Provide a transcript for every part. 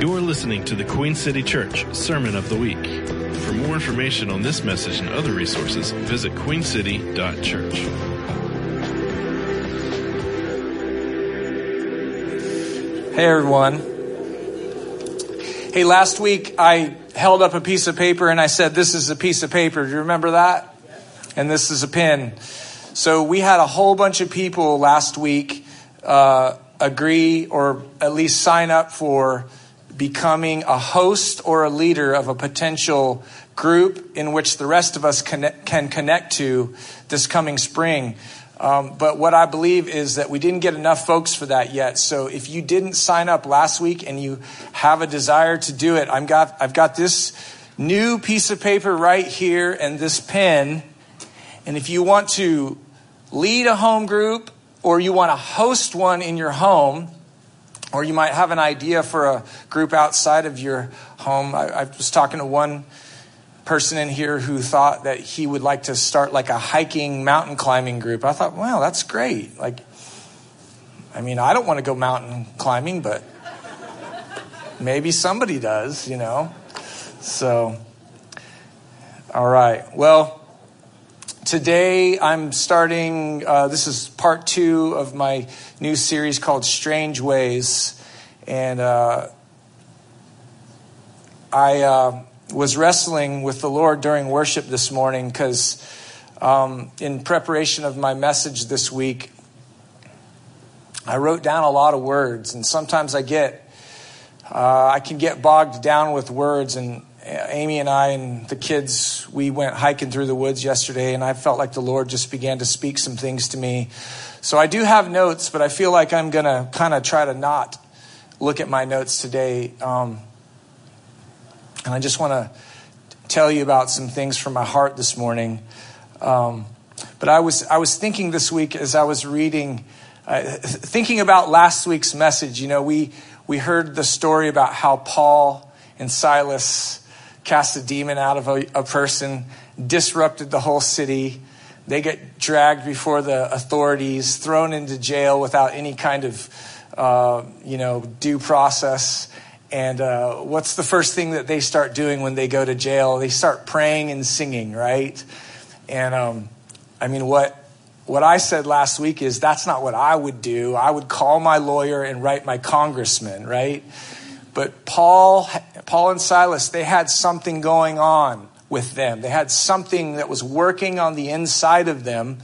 You're listening to the Queen City Church Sermon of the Week. For more information on this message and other resources, visit queencity.church. Hey everyone. Hey, last week I held up a piece of paper and I said, This is a piece of paper. Do you remember that? And this is a pen. So we had a whole bunch of people last week uh, agree or at least sign up for becoming a host or a leader of a potential group in which the rest of us connect, can connect to this coming spring. Um, but what I believe is that we didn't get enough folks for that yet. So if you didn't sign up last week and you have a desire to do it, I'm got, I've got this new piece of paper right here and this pen. And if you want to lead a home group or you want to host one in your home, or you might have an idea for a group outside of your home. I, I, was talking to one person in here who thought that he would like to start like a hiking mountain climbing group. I thought, wow, that's great. Like, I mean, I don't want to go mountain climbing, but maybe somebody does, you know? So, all right. Well, Today, I'm starting, uh, this is part two of my new series called Strange Ways. And uh, I uh, was wrestling with the Lord during worship this morning because, um, in preparation of my message this week, I wrote down a lot of words. And sometimes I get, uh, I can get bogged down with words and Amy and I and the kids, we went hiking through the woods yesterday, and I felt like the Lord just began to speak some things to me. So I do have notes, but I feel like I'm going to kind of try to not look at my notes today. Um, and I just want to tell you about some things from my heart this morning. Um, but I was I was thinking this week as I was reading, uh, thinking about last week's message. You know, we we heard the story about how Paul and Silas cast a demon out of a, a person, disrupted the whole city. They get dragged before the authorities, thrown into jail without any kind of, uh, you know, due process. And uh, what's the first thing that they start doing when they go to jail? They start praying and singing, right? And um, I mean, what what I said last week is that's not what I would do. I would call my lawyer and write my congressman, right? But Paul, Paul and Silas, they had something going on with them. They had something that was working on the inside of them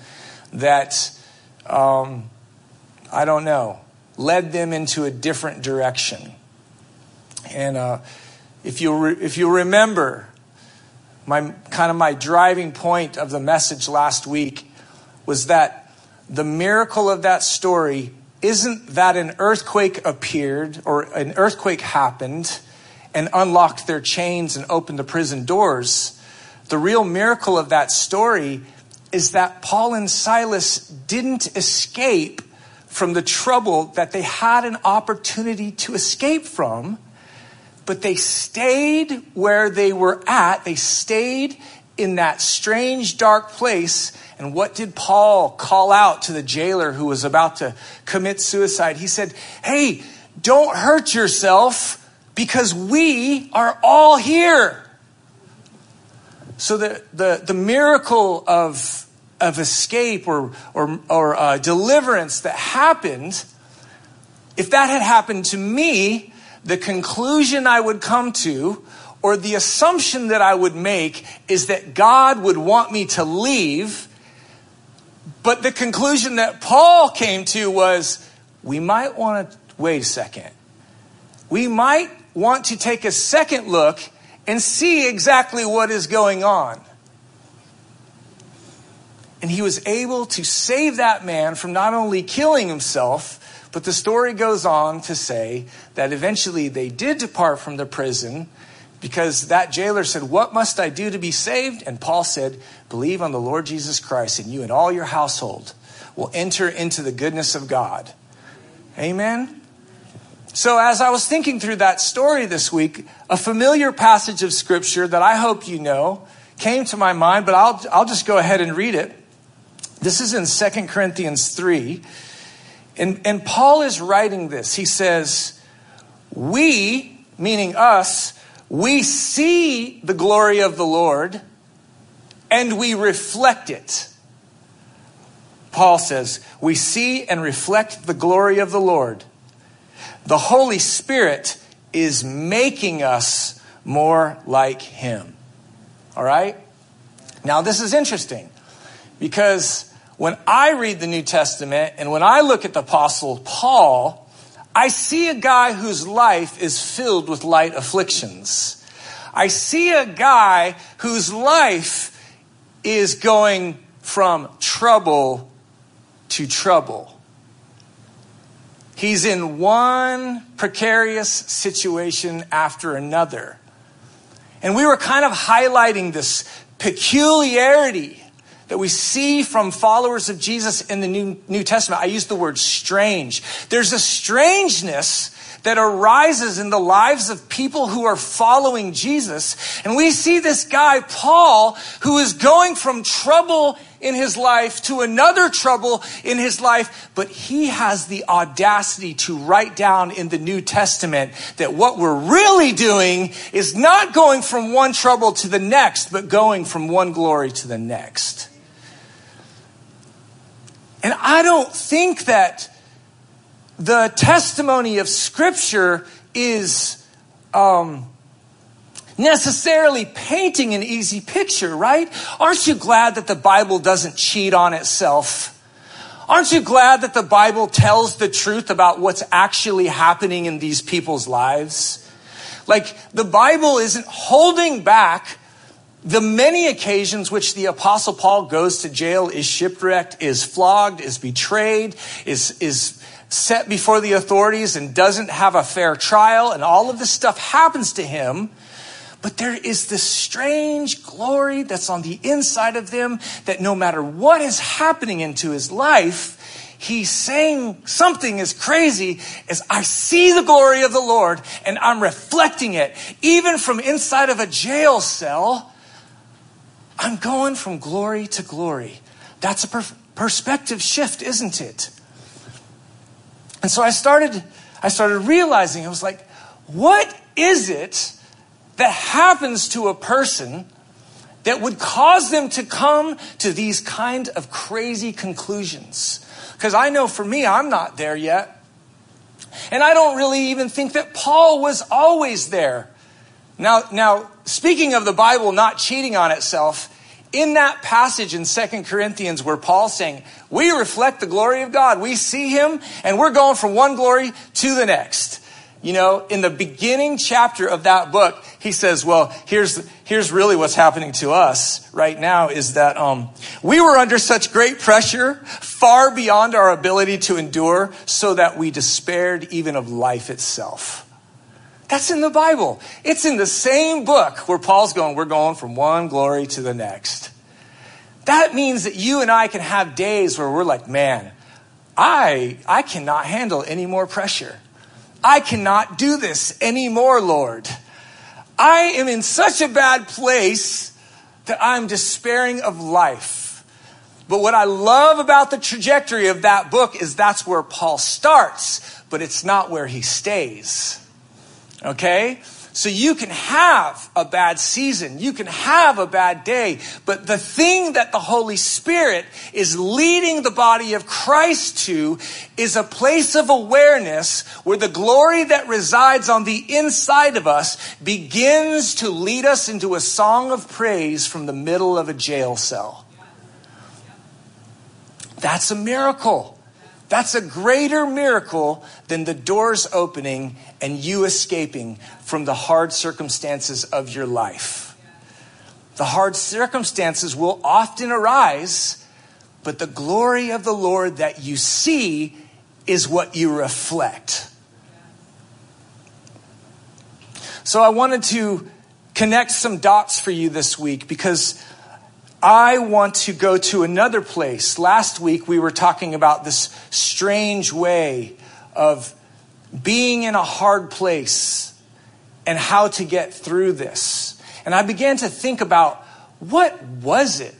that, um, I don't know, led them into a different direction. And uh, if you re- if you remember, my kind of my driving point of the message last week was that the miracle of that story isn't that an earthquake appeared or an earthquake happened and unlocked their chains and opened the prison doors. The real miracle of that story is that Paul and Silas didn't escape from the trouble that they had an opportunity to escape from, but they stayed where they were at. They stayed in that strange, dark place and what did Paul call out to the jailer who was about to commit suicide? He said, Hey, don't hurt yourself because we are all here. So the, the, the miracle of, of escape or, or, or uh, deliverance that happened, if that had happened to me, the conclusion I would come to or the assumption that I would make is that God would want me to leave but the conclusion that Paul came to was we might want to wait a second. We might want to take a second look and see exactly what is going on. And he was able to save that man from not only killing himself, but the story goes on to say that eventually they did depart from the prison because that jailer said, What must I do to be saved? And Paul said, Believe on the Lord Jesus Christ, and you and all your household will enter into the goodness of God. Amen? So, as I was thinking through that story this week, a familiar passage of scripture that I hope you know came to my mind, but I'll, I'll just go ahead and read it. This is in Second Corinthians 3. And, and Paul is writing this. He says, We meaning us, we see the glory of the Lord and we reflect it. Paul says, we see and reflect the glory of the Lord. The Holy Spirit is making us more like Him. All right? Now, this is interesting because when I read the New Testament and when I look at the Apostle Paul, I see a guy whose life is filled with light afflictions. I see a guy whose life is going from trouble to trouble. He's in one precarious situation after another. And we were kind of highlighting this peculiarity that we see from followers of Jesus in the New, New Testament. I use the word strange. There's a strangeness that arises in the lives of people who are following Jesus. And we see this guy, Paul, who is going from trouble in his life to another trouble in his life, but he has the audacity to write down in the New Testament that what we're really doing is not going from one trouble to the next, but going from one glory to the next. And I don't think that the testimony of Scripture is um, necessarily painting an easy picture, right? Aren't you glad that the Bible doesn't cheat on itself? Aren't you glad that the Bible tells the truth about what's actually happening in these people's lives? Like, the Bible isn't holding back the many occasions which the apostle Paul goes to jail, is shipwrecked, is flogged, is betrayed, is, is set before the authorities and doesn't have a fair trial, and all of this stuff happens to him. But there is this strange glory that's on the inside of them that no matter what is happening into his life, he's saying something as crazy as I see the glory of the Lord and I'm reflecting it, even from inside of a jail cell I'm going from glory to glory. That's a per- perspective shift, isn't it? And so I started, I started realizing, I was like, what is it that happens to a person that would cause them to come to these kind of crazy conclusions? Because I know for me, I'm not there yet. And I don't really even think that Paul was always there. Now, now, speaking of the Bible not cheating on itself, in that passage in Second Corinthians where Paul's saying, we reflect the glory of God. We see him and we're going from one glory to the next. You know, in the beginning chapter of that book, he says, well, here's, here's really what's happening to us right now is that, um, we were under such great pressure, far beyond our ability to endure, so that we despaired even of life itself. That's in the Bible. It's in the same book where Paul's going, we're going from one glory to the next. That means that you and I can have days where we're like, man, I, I cannot handle any more pressure. I cannot do this anymore, Lord. I am in such a bad place that I'm despairing of life. But what I love about the trajectory of that book is that's where Paul starts, but it's not where he stays. Okay? So you can have a bad season, you can have a bad day, but the thing that the Holy Spirit is leading the body of Christ to is a place of awareness where the glory that resides on the inside of us begins to lead us into a song of praise from the middle of a jail cell. That's a miracle. That's a greater miracle than the doors opening and you escaping from the hard circumstances of your life. The hard circumstances will often arise, but the glory of the Lord that you see is what you reflect. So I wanted to connect some dots for you this week because I want to go to another place. Last week we were talking about this strange way of being in a hard place and how to get through this. And I began to think about what was it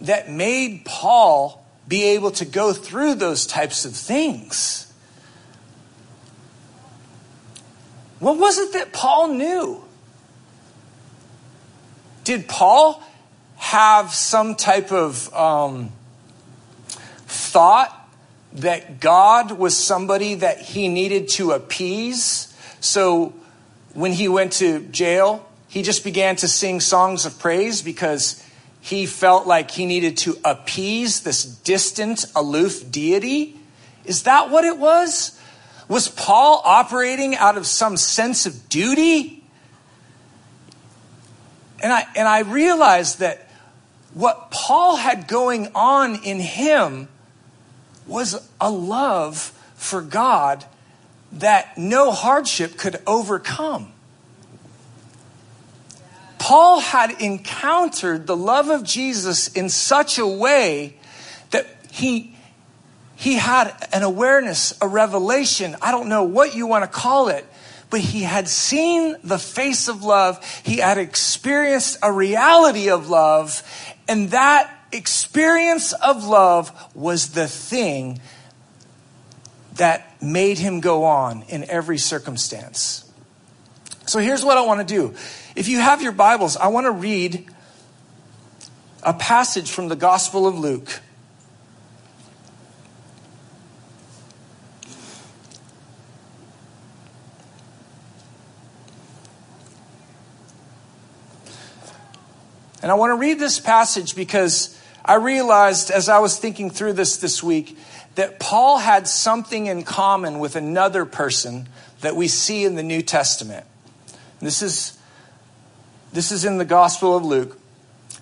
that made Paul be able to go through those types of things? What was it that Paul knew? Did Paul have some type of um, thought that God was somebody that he needed to appease? So when he went to jail, he just began to sing songs of praise because he felt like he needed to appease this distant, aloof deity? Is that what it was? Was Paul operating out of some sense of duty? And I, and I realized that what Paul had going on in him was a love for God that no hardship could overcome. Paul had encountered the love of Jesus in such a way that he, he had an awareness, a revelation. I don't know what you want to call it, but he had seen the face of love. He had experienced a reality of love. And that experience of love was the thing that made him go on in every circumstance. So here's what I want to do. If you have your Bibles, I want to read a passage from the Gospel of Luke. And I want to read this passage because I realized as I was thinking through this this week that Paul had something in common with another person that we see in the New Testament. This is, this is in the Gospel of Luke.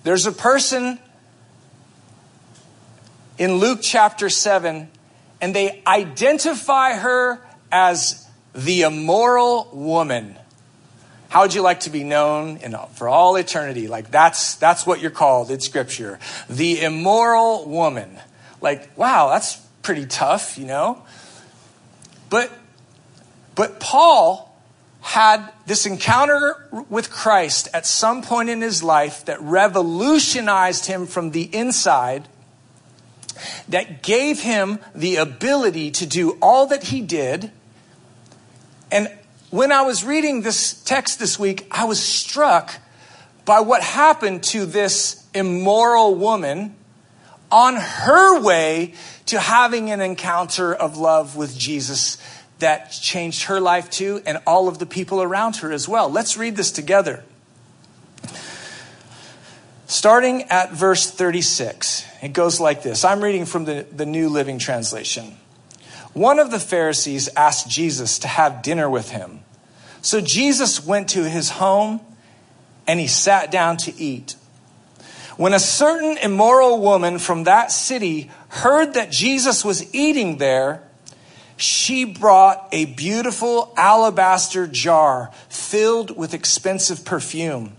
There's a person in Luke chapter 7, and they identify her as the immoral woman. How would you like to be known in, for all eternity? Like that's that's what you're called in Scripture, the immoral woman. Like wow, that's pretty tough, you know. But but Paul had this encounter with Christ at some point in his life that revolutionized him from the inside, that gave him the ability to do all that he did. And when I was reading this text this week, I was struck by what happened to this immoral woman on her way to having an encounter of love with Jesus that changed her life too, and all of the people around her as well. Let's read this together. Starting at verse 36, it goes like this. I'm reading from the, the New Living Translation. One of the Pharisees asked Jesus to have dinner with him. So Jesus went to his home and he sat down to eat. When a certain immoral woman from that city heard that Jesus was eating there, she brought a beautiful alabaster jar filled with expensive perfume.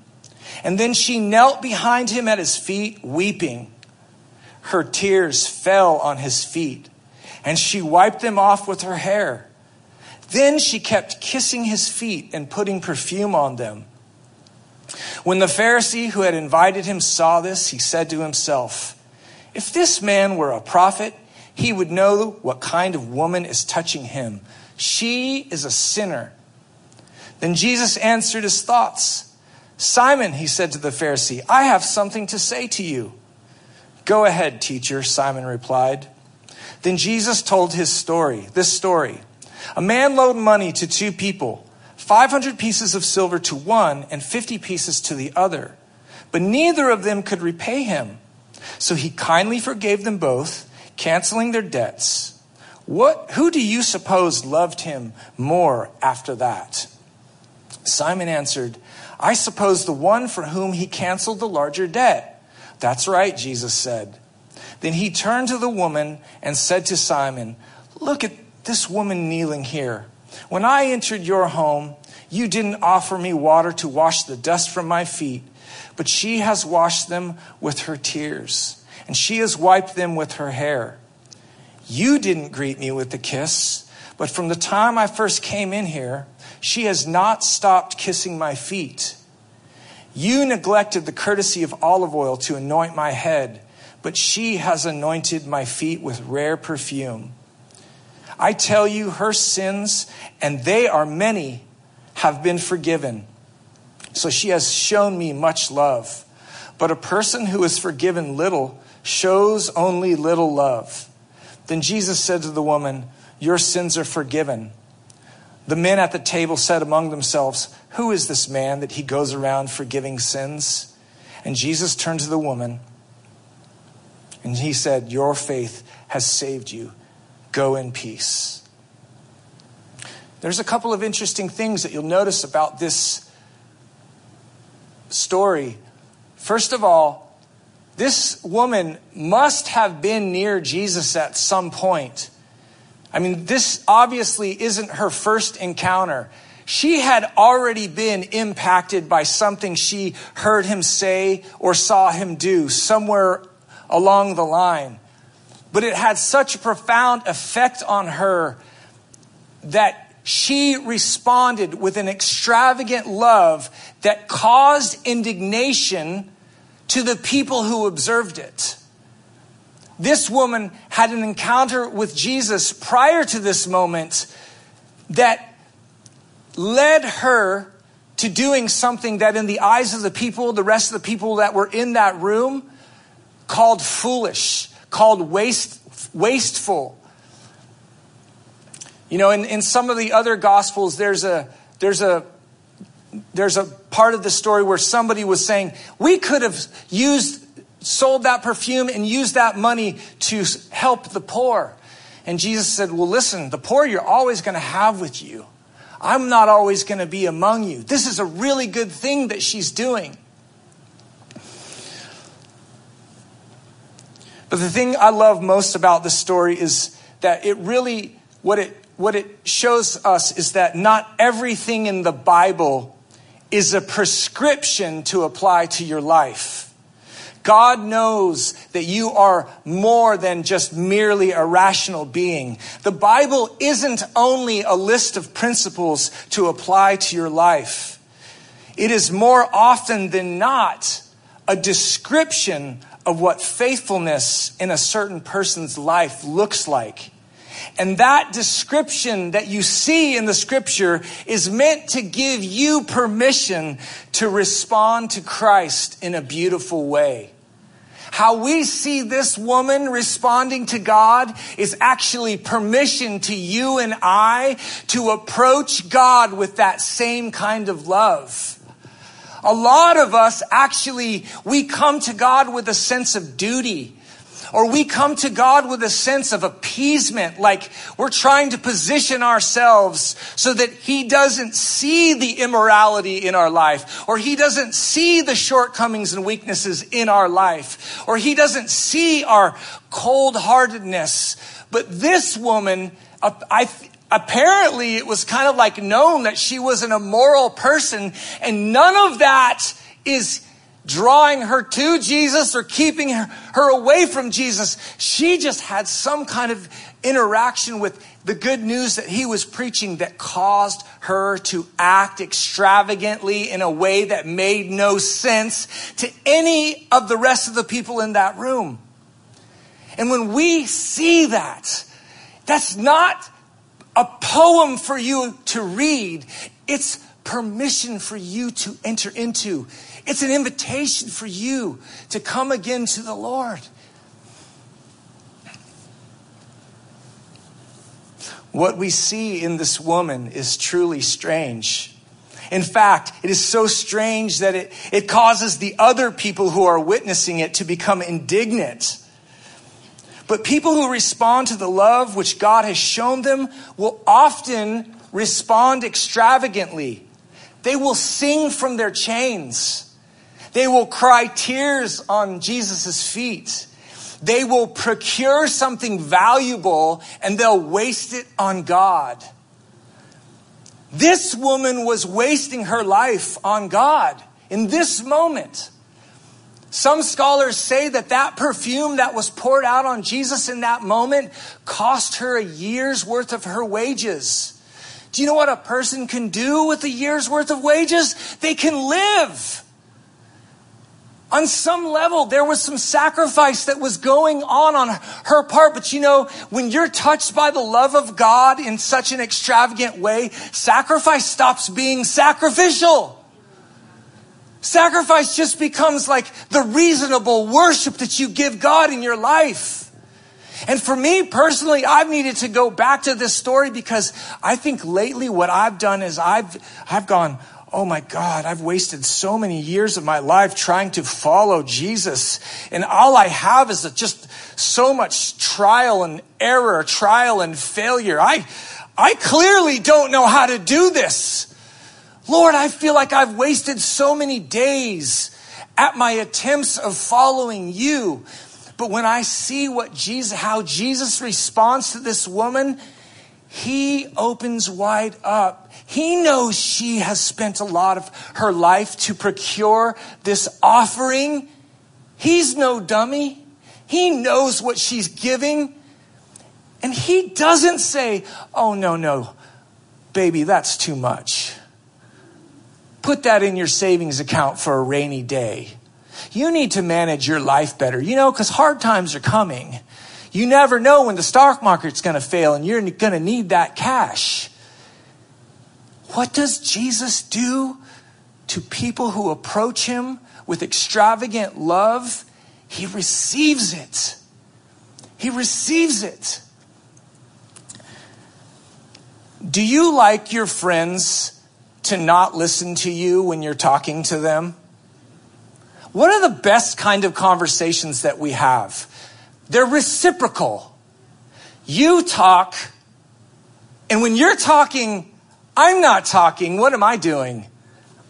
And then she knelt behind him at his feet, weeping. Her tears fell on his feet, and she wiped them off with her hair. Then she kept kissing his feet and putting perfume on them. When the Pharisee who had invited him saw this, he said to himself, If this man were a prophet, he would know what kind of woman is touching him. She is a sinner. Then Jesus answered his thoughts. Simon, he said to the Pharisee, I have something to say to you. Go ahead, teacher, Simon replied. Then Jesus told his story, this story. A man loaned money to two people, 500 pieces of silver to one and 50 pieces to the other. But neither of them could repay him. So he kindly forgave them both canceling their debts. What, who do you suppose loved him more after that? Simon answered, I suppose the one for whom he canceled the larger debt. That's right, Jesus said. Then he turned to the woman and said to Simon, Look at this woman kneeling here. When I entered your home, you didn't offer me water to wash the dust from my feet, but she has washed them with her tears and she has wiped them with her hair. You didn't greet me with a kiss, but from the time I first came in here, she has not stopped kissing my feet. You neglected the courtesy of olive oil to anoint my head, but she has anointed my feet with rare perfume. I tell you, her sins, and they are many, have been forgiven. So she has shown me much love. But a person who is forgiven little shows only little love. Then Jesus said to the woman, Your sins are forgiven. The men at the table said among themselves, Who is this man that he goes around forgiving sins? And Jesus turned to the woman and he said, Your faith has saved you. Go in peace. There's a couple of interesting things that you'll notice about this story. First of all, this woman must have been near Jesus at some point. I mean, this obviously isn't her first encounter. She had already been impacted by something she heard him say or saw him do somewhere along the line. But it had such a profound effect on her that she responded with an extravagant love that caused indignation to the people who observed it. This woman had an encounter with Jesus prior to this moment that led her to doing something that, in the eyes of the people, the rest of the people that were in that room, called foolish, called waste, wasteful. You know, in, in some of the other gospels, there's a there's a there's a part of the story where somebody was saying, we could have used sold that perfume and used that money to help the poor. And Jesus said, Well, listen, the poor you're always going to have with you. I'm not always going to be among you. This is a really good thing that she's doing. But the thing I love most about this story is that it really, what it, what it shows us is that not everything in the Bible is a prescription to apply to your life. God knows that you are more than just merely a rational being. The Bible isn't only a list of principles to apply to your life. It is more often than not a description of what faithfulness in a certain person's life looks like. And that description that you see in the scripture is meant to give you permission to respond to Christ in a beautiful way. How we see this woman responding to God is actually permission to you and I to approach God with that same kind of love. A lot of us actually, we come to God with a sense of duty. Or we come to God with a sense of appeasement, like we're trying to position ourselves so that He doesn't see the immorality in our life, or He doesn't see the shortcomings and weaknesses in our life, or He doesn't see our cold heartedness. But this woman, I, apparently it was kind of like known that she was an immoral person, and none of that is drawing her to Jesus or keeping her, away from Jesus. She just had some kind of interaction with the good news that he was preaching that caused her to act extravagantly in a way that made no sense to any of the rest of the people in that room. And when we see that, that's not a poem for you to read. It's permission for you to enter into. It's an invitation for you to come again to the Lord. What we see in this woman is truly strange. In fact, it is so strange that it, it causes the other people who are witnessing it to become indignant. But people who respond to the love which God has shown them will often respond extravagantly. They will sing from their chains. They will cry tears on Jesus' feet. They will procure something valuable and they'll waste it on God. This woman was wasting her life on God in this moment. Some scholars say that that perfume that was poured out on Jesus in that moment cost her a year's worth of her wages. Do you know what a person can do with a year's worth of wages? They can live. on some level, there was some sacrifice that was going on on her part. But you know, when you're touched by the love of God in such an extravagant way, sacrifice stops being sacrificial. Sacrifice just becomes like the reasonable worship that you give God in your life. And for me personally, I've needed to go back to this story because I think lately what I've done is I've, I've gone, oh my God, I've wasted so many years of my life trying to follow Jesus. And all I have is just so much trial and error, trial and failure. I, I clearly don't know how to do this. Lord, I feel like I've wasted so many days at my attempts of following you. But when I see what Jesus, how Jesus responds to this woman, he opens wide up. He knows she has spent a lot of her life to procure this offering. He's no dummy. He knows what she's giving. And he doesn't say, Oh, no, no, baby, that's too much. Put that in your savings account for a rainy day. You need to manage your life better, you know, because hard times are coming. You never know when the stock market's going to fail and you're going to need that cash. What does Jesus do to people who approach him with extravagant love? He receives it. He receives it. Do you like your friends to not listen to you when you're talking to them? What are the best kind of conversations that we have? They're reciprocal. You talk, and when you're talking, I'm not talking. What am I doing?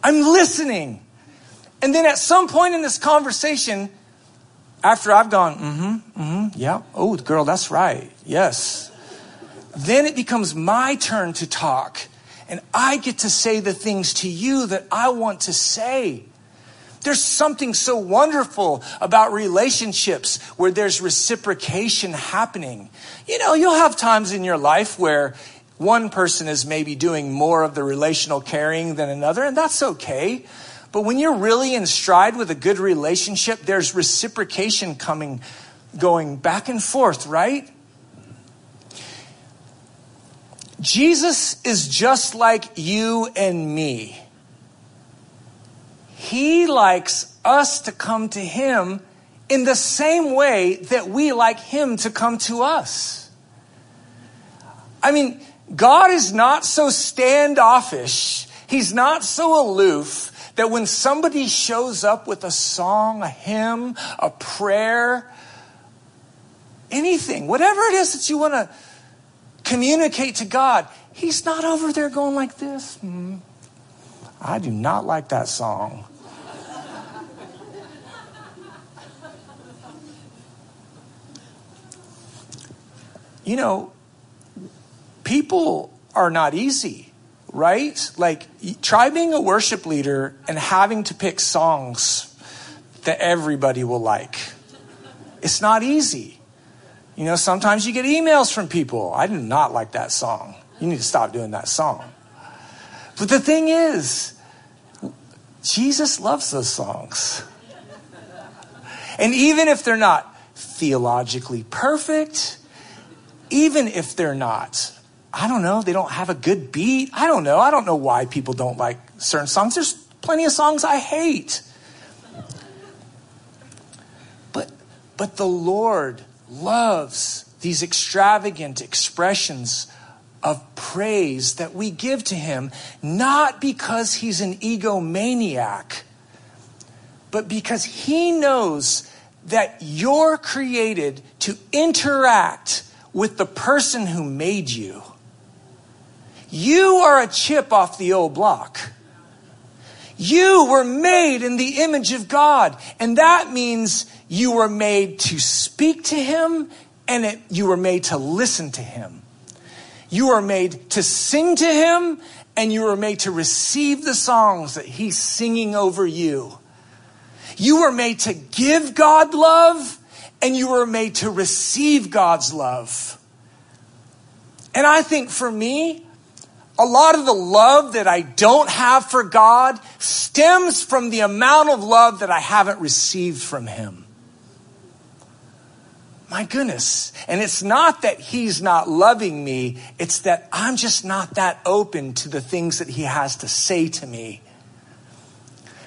I'm listening. And then at some point in this conversation, after I've gone, mm hmm, mm hmm, yeah, oh, girl, that's right, yes. Then it becomes my turn to talk, and I get to say the things to you that I want to say. There's something so wonderful about relationships where there's reciprocation happening. You know, you'll have times in your life where one person is maybe doing more of the relational caring than another, and that's okay. But when you're really in stride with a good relationship, there's reciprocation coming, going back and forth, right? Jesus is just like you and me. He likes us to come to Him in the same way that we like Him to come to us. I mean, God is not so standoffish, He's not so aloof that when somebody shows up with a song, a hymn, a prayer, anything, whatever it is that you want to communicate to God, He's not over there going like this. Hmm. I do not like that song. you know, people are not easy, right? Like, try being a worship leader and having to pick songs that everybody will like. It's not easy. You know, sometimes you get emails from people. I do not like that song. You need to stop doing that song. But the thing is, Jesus loves those songs. And even if they're not theologically perfect, even if they're not, I don't know, they don't have a good beat. I don't know. I don't know why people don't like certain songs. There's plenty of songs I hate. But but the Lord loves these extravagant expressions of praise that we give to him, not because he's an egomaniac, but because he knows that you're created to interact with the person who made you. You are a chip off the old block. You were made in the image of God, and that means you were made to speak to Him and it, you were made to listen to Him. You are made to sing to Him and you were made to receive the songs that He's singing over you. You were made to give God love and you were made to receive God's love. And I think for me, a lot of the love that I don't have for God stems from the amount of love that I haven't received from Him. My goodness. And it's not that He's not loving me, it's that I'm just not that open to the things that He has to say to me.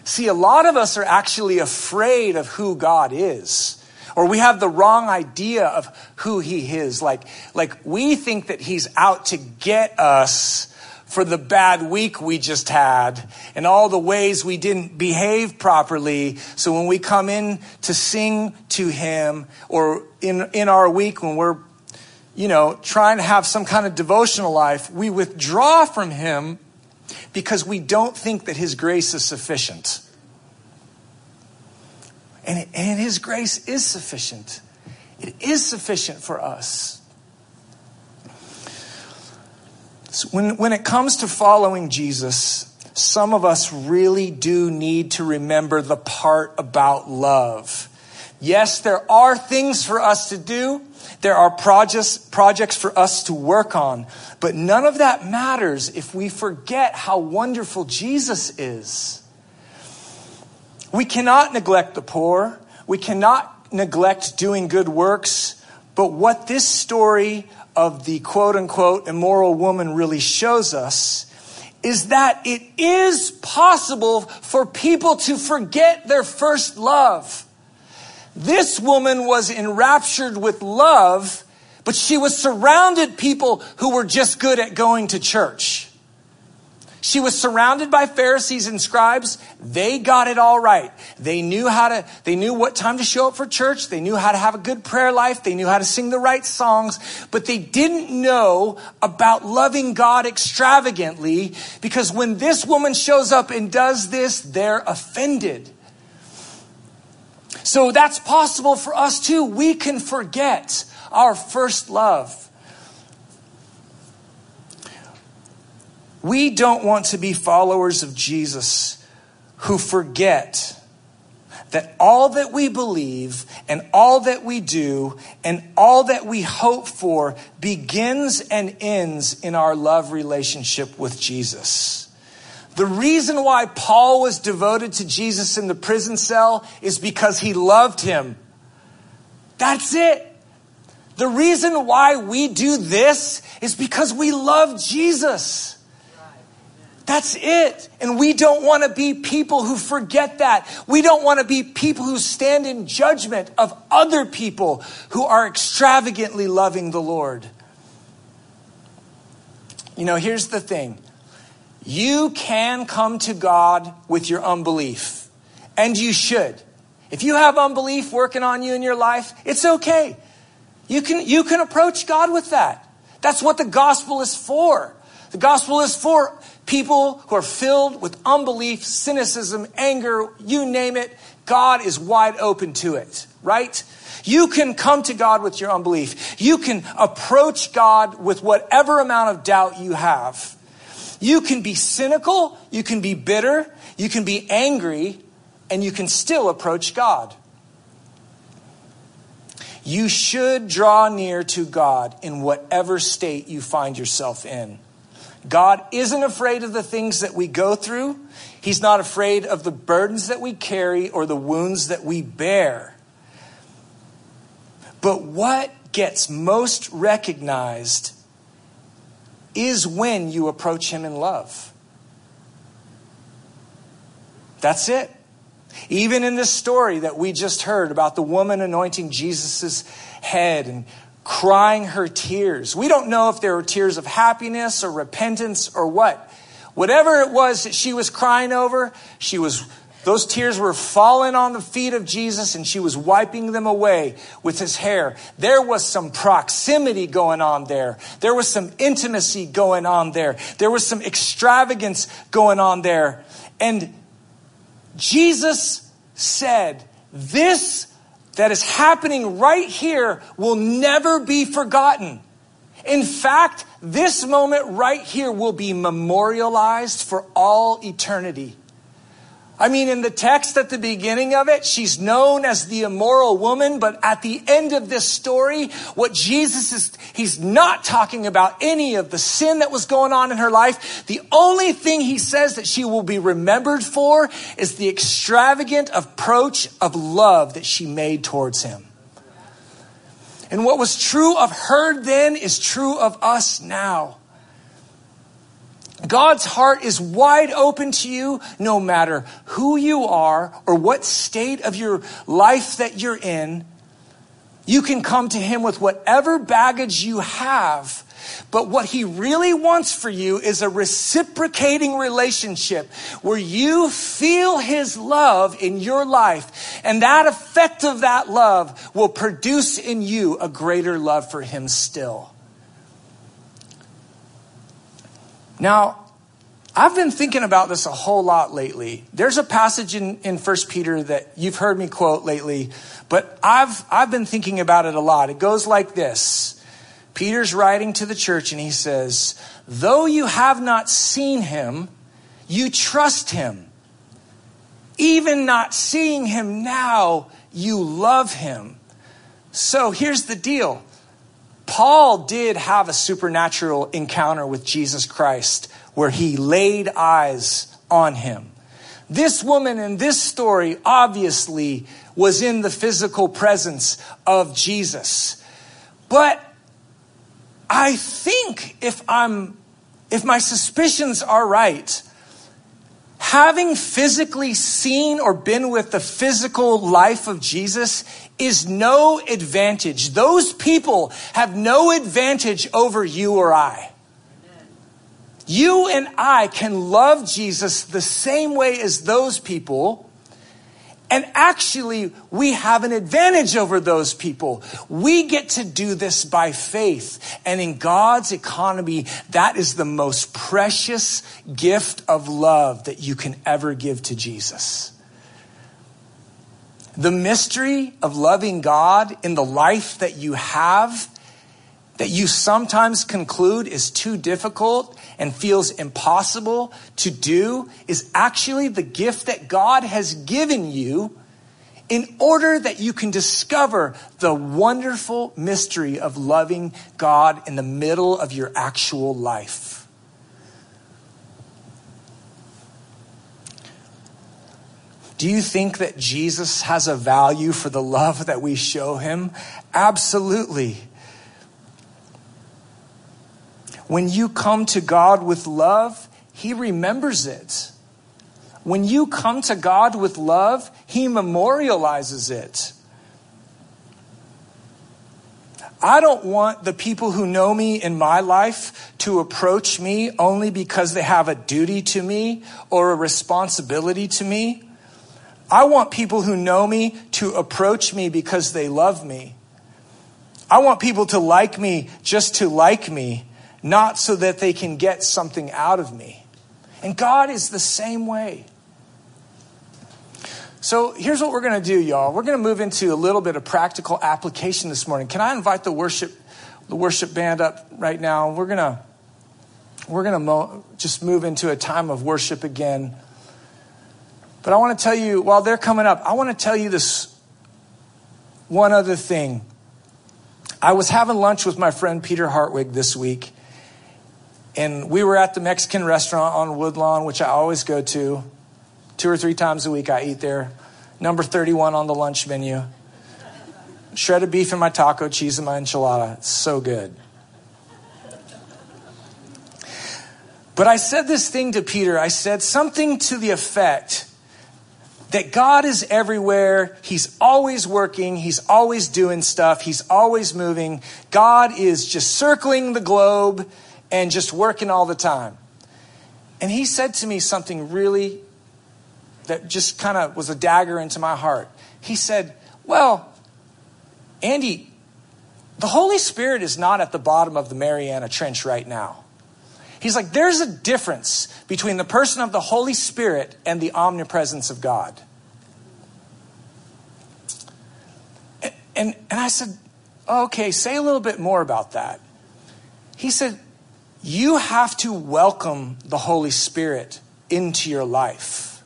See, a lot of us are actually afraid of who God is or we have the wrong idea of who he is like like we think that he's out to get us for the bad week we just had and all the ways we didn't behave properly. So when we come in to sing to Him or in, in our week when we're, you know, trying to have some kind of devotional life, we withdraw from Him because we don't think that His grace is sufficient. And, and His grace is sufficient. It is sufficient for us. So when, when it comes to following Jesus, some of us really do need to remember the part about love. Yes, there are things for us to do. There are projects, projects for us to work on. But none of that matters if we forget how wonderful Jesus is. We cannot neglect the poor. We cannot neglect doing good works. But what this story of the quote unquote immoral woman really shows us is that it is possible for people to forget their first love. This woman was enraptured with love, but she was surrounded people who were just good at going to church. She was surrounded by Pharisees and scribes. They got it all right. They knew how to, they knew what time to show up for church. They knew how to have a good prayer life. They knew how to sing the right songs, but they didn't know about loving God extravagantly because when this woman shows up and does this, they're offended. So that's possible for us too. We can forget our first love. We don't want to be followers of Jesus who forget that all that we believe and all that we do and all that we hope for begins and ends in our love relationship with Jesus. The reason why Paul was devoted to Jesus in the prison cell is because he loved him. That's it. The reason why we do this is because we love Jesus. That's it. And we don't want to be people who forget that. We don't want to be people who stand in judgment of other people who are extravagantly loving the Lord. You know, here's the thing you can come to God with your unbelief, and you should. If you have unbelief working on you in your life, it's okay. You can, you can approach God with that. That's what the gospel is for. The gospel is for people who are filled with unbelief, cynicism, anger, you name it. God is wide open to it, right? You can come to God with your unbelief. You can approach God with whatever amount of doubt you have. You can be cynical, you can be bitter, you can be angry, and you can still approach God. You should draw near to God in whatever state you find yourself in. God isn't afraid of the things that we go through. He's not afraid of the burdens that we carry or the wounds that we bear. But what gets most recognized is when you approach Him in love. That's it. Even in this story that we just heard about the woman anointing Jesus' head and crying her tears. We don't know if there were tears of happiness or repentance or what. Whatever it was that she was crying over, she was those tears were falling on the feet of Jesus and she was wiping them away with his hair. There was some proximity going on there. There was some intimacy going on there. There was some extravagance going on there. And Jesus said, This that is happening right here will never be forgotten. In fact, this moment right here will be memorialized for all eternity. I mean, in the text at the beginning of it, she's known as the immoral woman, but at the end of this story, what Jesus is, he's not talking about any of the sin that was going on in her life. The only thing he says that she will be remembered for is the extravagant approach of love that she made towards him. And what was true of her then is true of us now. God's heart is wide open to you no matter who you are or what state of your life that you're in. You can come to Him with whatever baggage you have. But what He really wants for you is a reciprocating relationship where you feel His love in your life. And that effect of that love will produce in you a greater love for Him still. Now, I've been thinking about this a whole lot lately. There's a passage in, in 1 Peter that you've heard me quote lately, but I've, I've been thinking about it a lot. It goes like this. Peter's writing to the church and he says, though you have not seen him, you trust him. Even not seeing him now, you love him. So here's the deal. Paul did have a supernatural encounter with Jesus Christ where he laid eyes on him. This woman in this story obviously was in the physical presence of Jesus. But I think if I'm, if my suspicions are right, having physically seen or been with the physical life of Jesus is no advantage. Those people have no advantage over you or I. You and I can love Jesus the same way as those people. And actually, we have an advantage over those people. We get to do this by faith. And in God's economy, that is the most precious gift of love that you can ever give to Jesus. The mystery of loving God in the life that you have that you sometimes conclude is too difficult and feels impossible to do is actually the gift that God has given you in order that you can discover the wonderful mystery of loving God in the middle of your actual life. Do you think that Jesus has a value for the love that we show him? Absolutely. When you come to God with love, He remembers it. When you come to God with love, He memorializes it. I don't want the people who know me in my life to approach me only because they have a duty to me or a responsibility to me. I want people who know me to approach me because they love me. I want people to like me just to like me not so that they can get something out of me. And God is the same way. So here's what we're going to do, y'all. We're going to move into a little bit of practical application this morning. Can I invite the worship, the worship band up right now? We're going to, we're going to mo- just move into a time of worship again. But I want to tell you, while they're coming up, I want to tell you this one other thing. I was having lunch with my friend Peter Hartwig this week, and we were at the Mexican restaurant on Woodlawn, which I always go to. Two or three times a week I eat there. Number 31 on the lunch menu. Shredded beef in my taco, cheese in my enchilada. So good. But I said this thing to Peter. I said something to the effect that God is everywhere. He's always working. He's always doing stuff. He's always moving. God is just circling the globe and just working all the time. And he said to me something really that just kind of was a dagger into my heart. He said, Well, Andy, the Holy Spirit is not at the bottom of the Mariana Trench right now. He's like, There's a difference between the person of the Holy Spirit and the omnipresence of God. And, and, I said, Okay, say a little bit more about that. He said, you have to welcome the Holy Spirit into your life.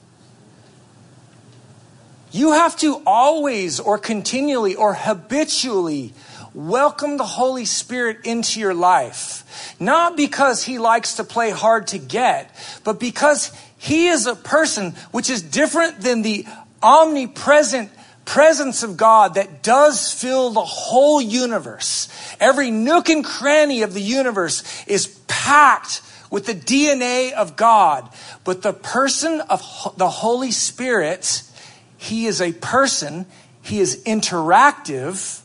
You have to always or continually or habitually welcome the Holy Spirit into your life. Not because he likes to play hard to get, but because he is a person which is different than the omnipresent presence of God that does fill the whole universe. Every nook and cranny of the universe is packed with the DNA of God. But the person of the Holy Spirit, he is a person, he is interactive.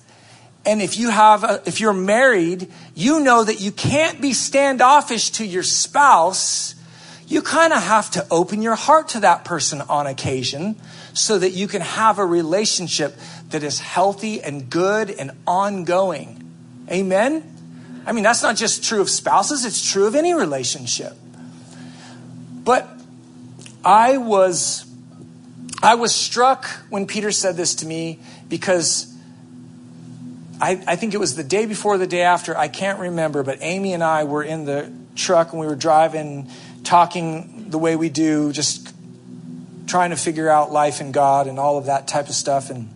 And if you have, a, if you're married, you know that you can't be standoffish to your spouse. You kind of have to open your heart to that person on occasion so that you can have a relationship that is healthy and good and ongoing. Amen? I mean, that's not just true of spouses, it's true of any relationship. But I was I was struck when Peter said this to me because I, I, think it was the day before the day after, I can't remember, but Amy and I were in the truck and we were driving, talking the way we do, just trying to figure out life and God and all of that type of stuff. And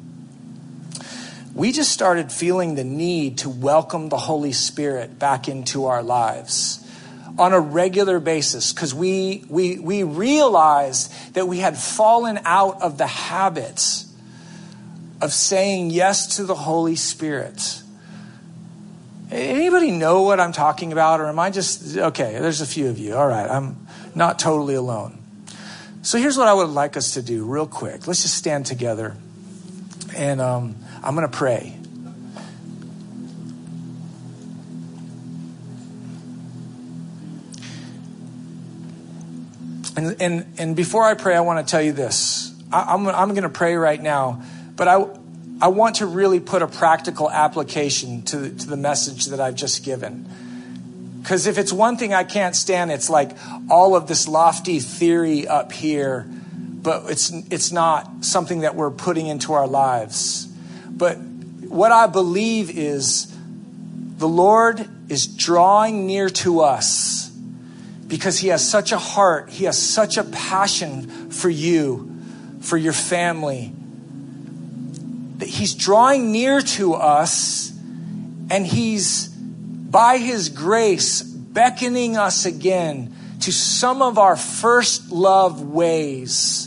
we just started feeling the need to welcome the Holy Spirit back into our lives on a regular basis because we, we, we realized that we had fallen out of the habits of saying yes to the Holy Spirit. Anybody know what I'm talking about, or am I just okay? There's a few of you. All right, I'm not totally alone. So here's what I would like us to do, real quick. Let's just stand together, and um, I'm going to pray. And, and, and before I pray, I want to tell you this. I, I'm, I'm going to pray right now, but I, I want to really put a practical application to, to the message that I've just given. Because if it's one thing I can't stand, it's like all of this lofty theory up here, but it's, it's not something that we're putting into our lives. But what I believe is the Lord is drawing near to us because He has such a heart, He has such a passion for you, for your family, He's drawing near to us and He's by His grace, beckoning us again to some of our first love ways.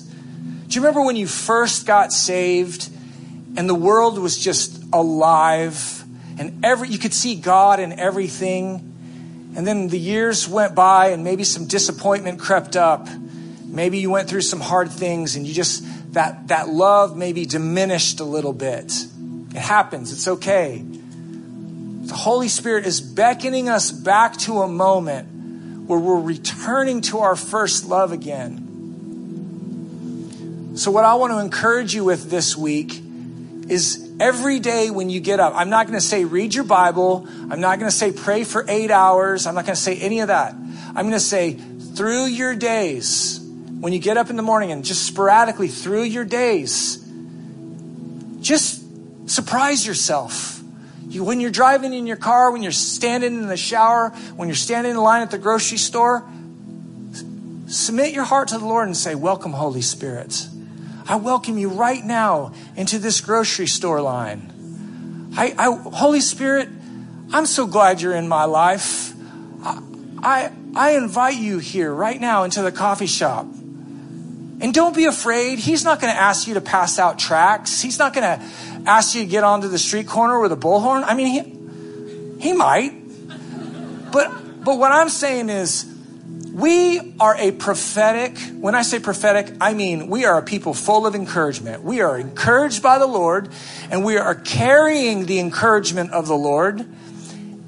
Do you remember when you first got saved and the world was just alive and every, you could see God in everything? And then the years went by and maybe some disappointment crept up. Maybe you went through some hard things and you just, that, that love maybe diminished a little bit. It happens. It's okay. The Holy Spirit is beckoning us back to a moment where we're returning to our first love again. So, what I want to encourage you with this week is every day when you get up, I'm not going to say read your Bible. I'm not going to say pray for eight hours. I'm not going to say any of that. I'm going to say through your days, when you get up in the morning and just sporadically through your days, just surprise yourself you, when you're driving in your car, when you're standing in the shower, when you're standing in line at the grocery store, submit your heart to the Lord and say, Welcome, Holy Spirit. I welcome you right now into this grocery store line. I, I Holy Spirit, I'm so glad you're in my life. I, I, I invite you here right now into the coffee shop. And don't be afraid. He's not going to ask you to pass out tracts. He's not going to ask you to get onto the street corner with a bullhorn? I mean, he, he might. But, but what I'm saying is, we are a prophetic, when I say prophetic, I mean we are a people full of encouragement. We are encouraged by the Lord and we are carrying the encouragement of the Lord.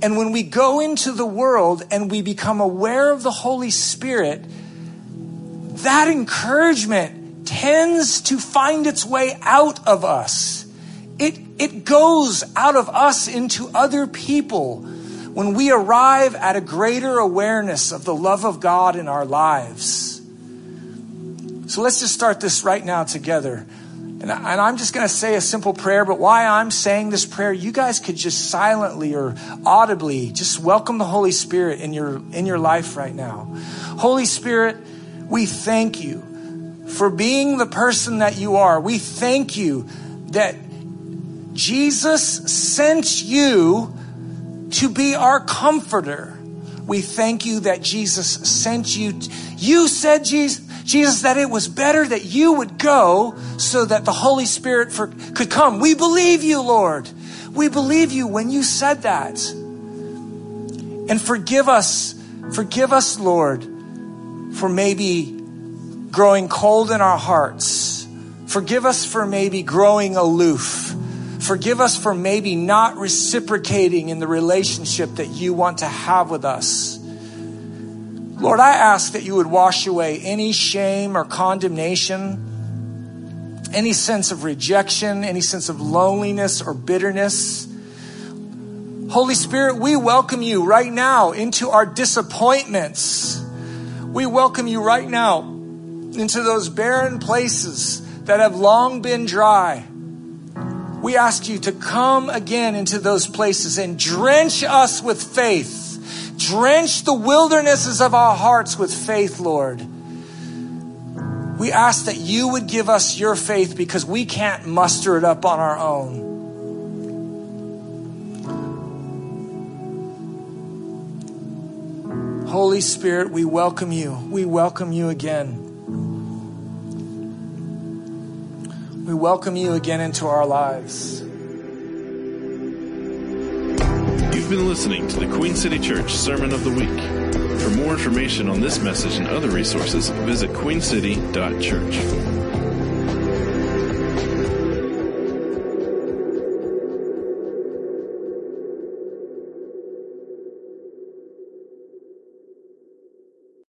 And when we go into the world and we become aware of the Holy Spirit, that encouragement tends to find its way out of us. It, it goes out of us into other people when we arrive at a greater awareness of the love of God in our lives. So let's just start this right now together. And, I, am just going to say a simple prayer, but why I'm saying this prayer, you guys could just silently or audibly just welcome the Holy Spirit in your, in your life right now. Holy Spirit, we thank you for being the person that you are. We thank you that Jesus sent you to be our comforter. We thank you that Jesus sent you. You said, Jesus, Jesus, that it was better that you would go so that the Holy Spirit for, could come. We believe you, Lord. We believe you when you said that. And forgive us, forgive us, Lord, for maybe growing cold in our hearts. Forgive us for maybe growing aloof. Forgive us for maybe not reciprocating in the relationship that you want to have with us. Lord, I ask that you would wash away any shame or condemnation, any sense of rejection, any sense of loneliness or bitterness. Holy Spirit, we welcome you right now into our disappointments. We welcome you right now into those barren places that have long been dry we ask you to come again into those places and drench us with faith. Drench the wildernesses of our hearts with faith, Lord. We ask that you would give us your faith because we can't muster it up on our own. Holy Spirit, we welcome you. We welcome you again. We welcome you again into our lives. You've been listening to the Queen City Church Sermon of the Week. For more information on this message and other resources, visit queencity.church.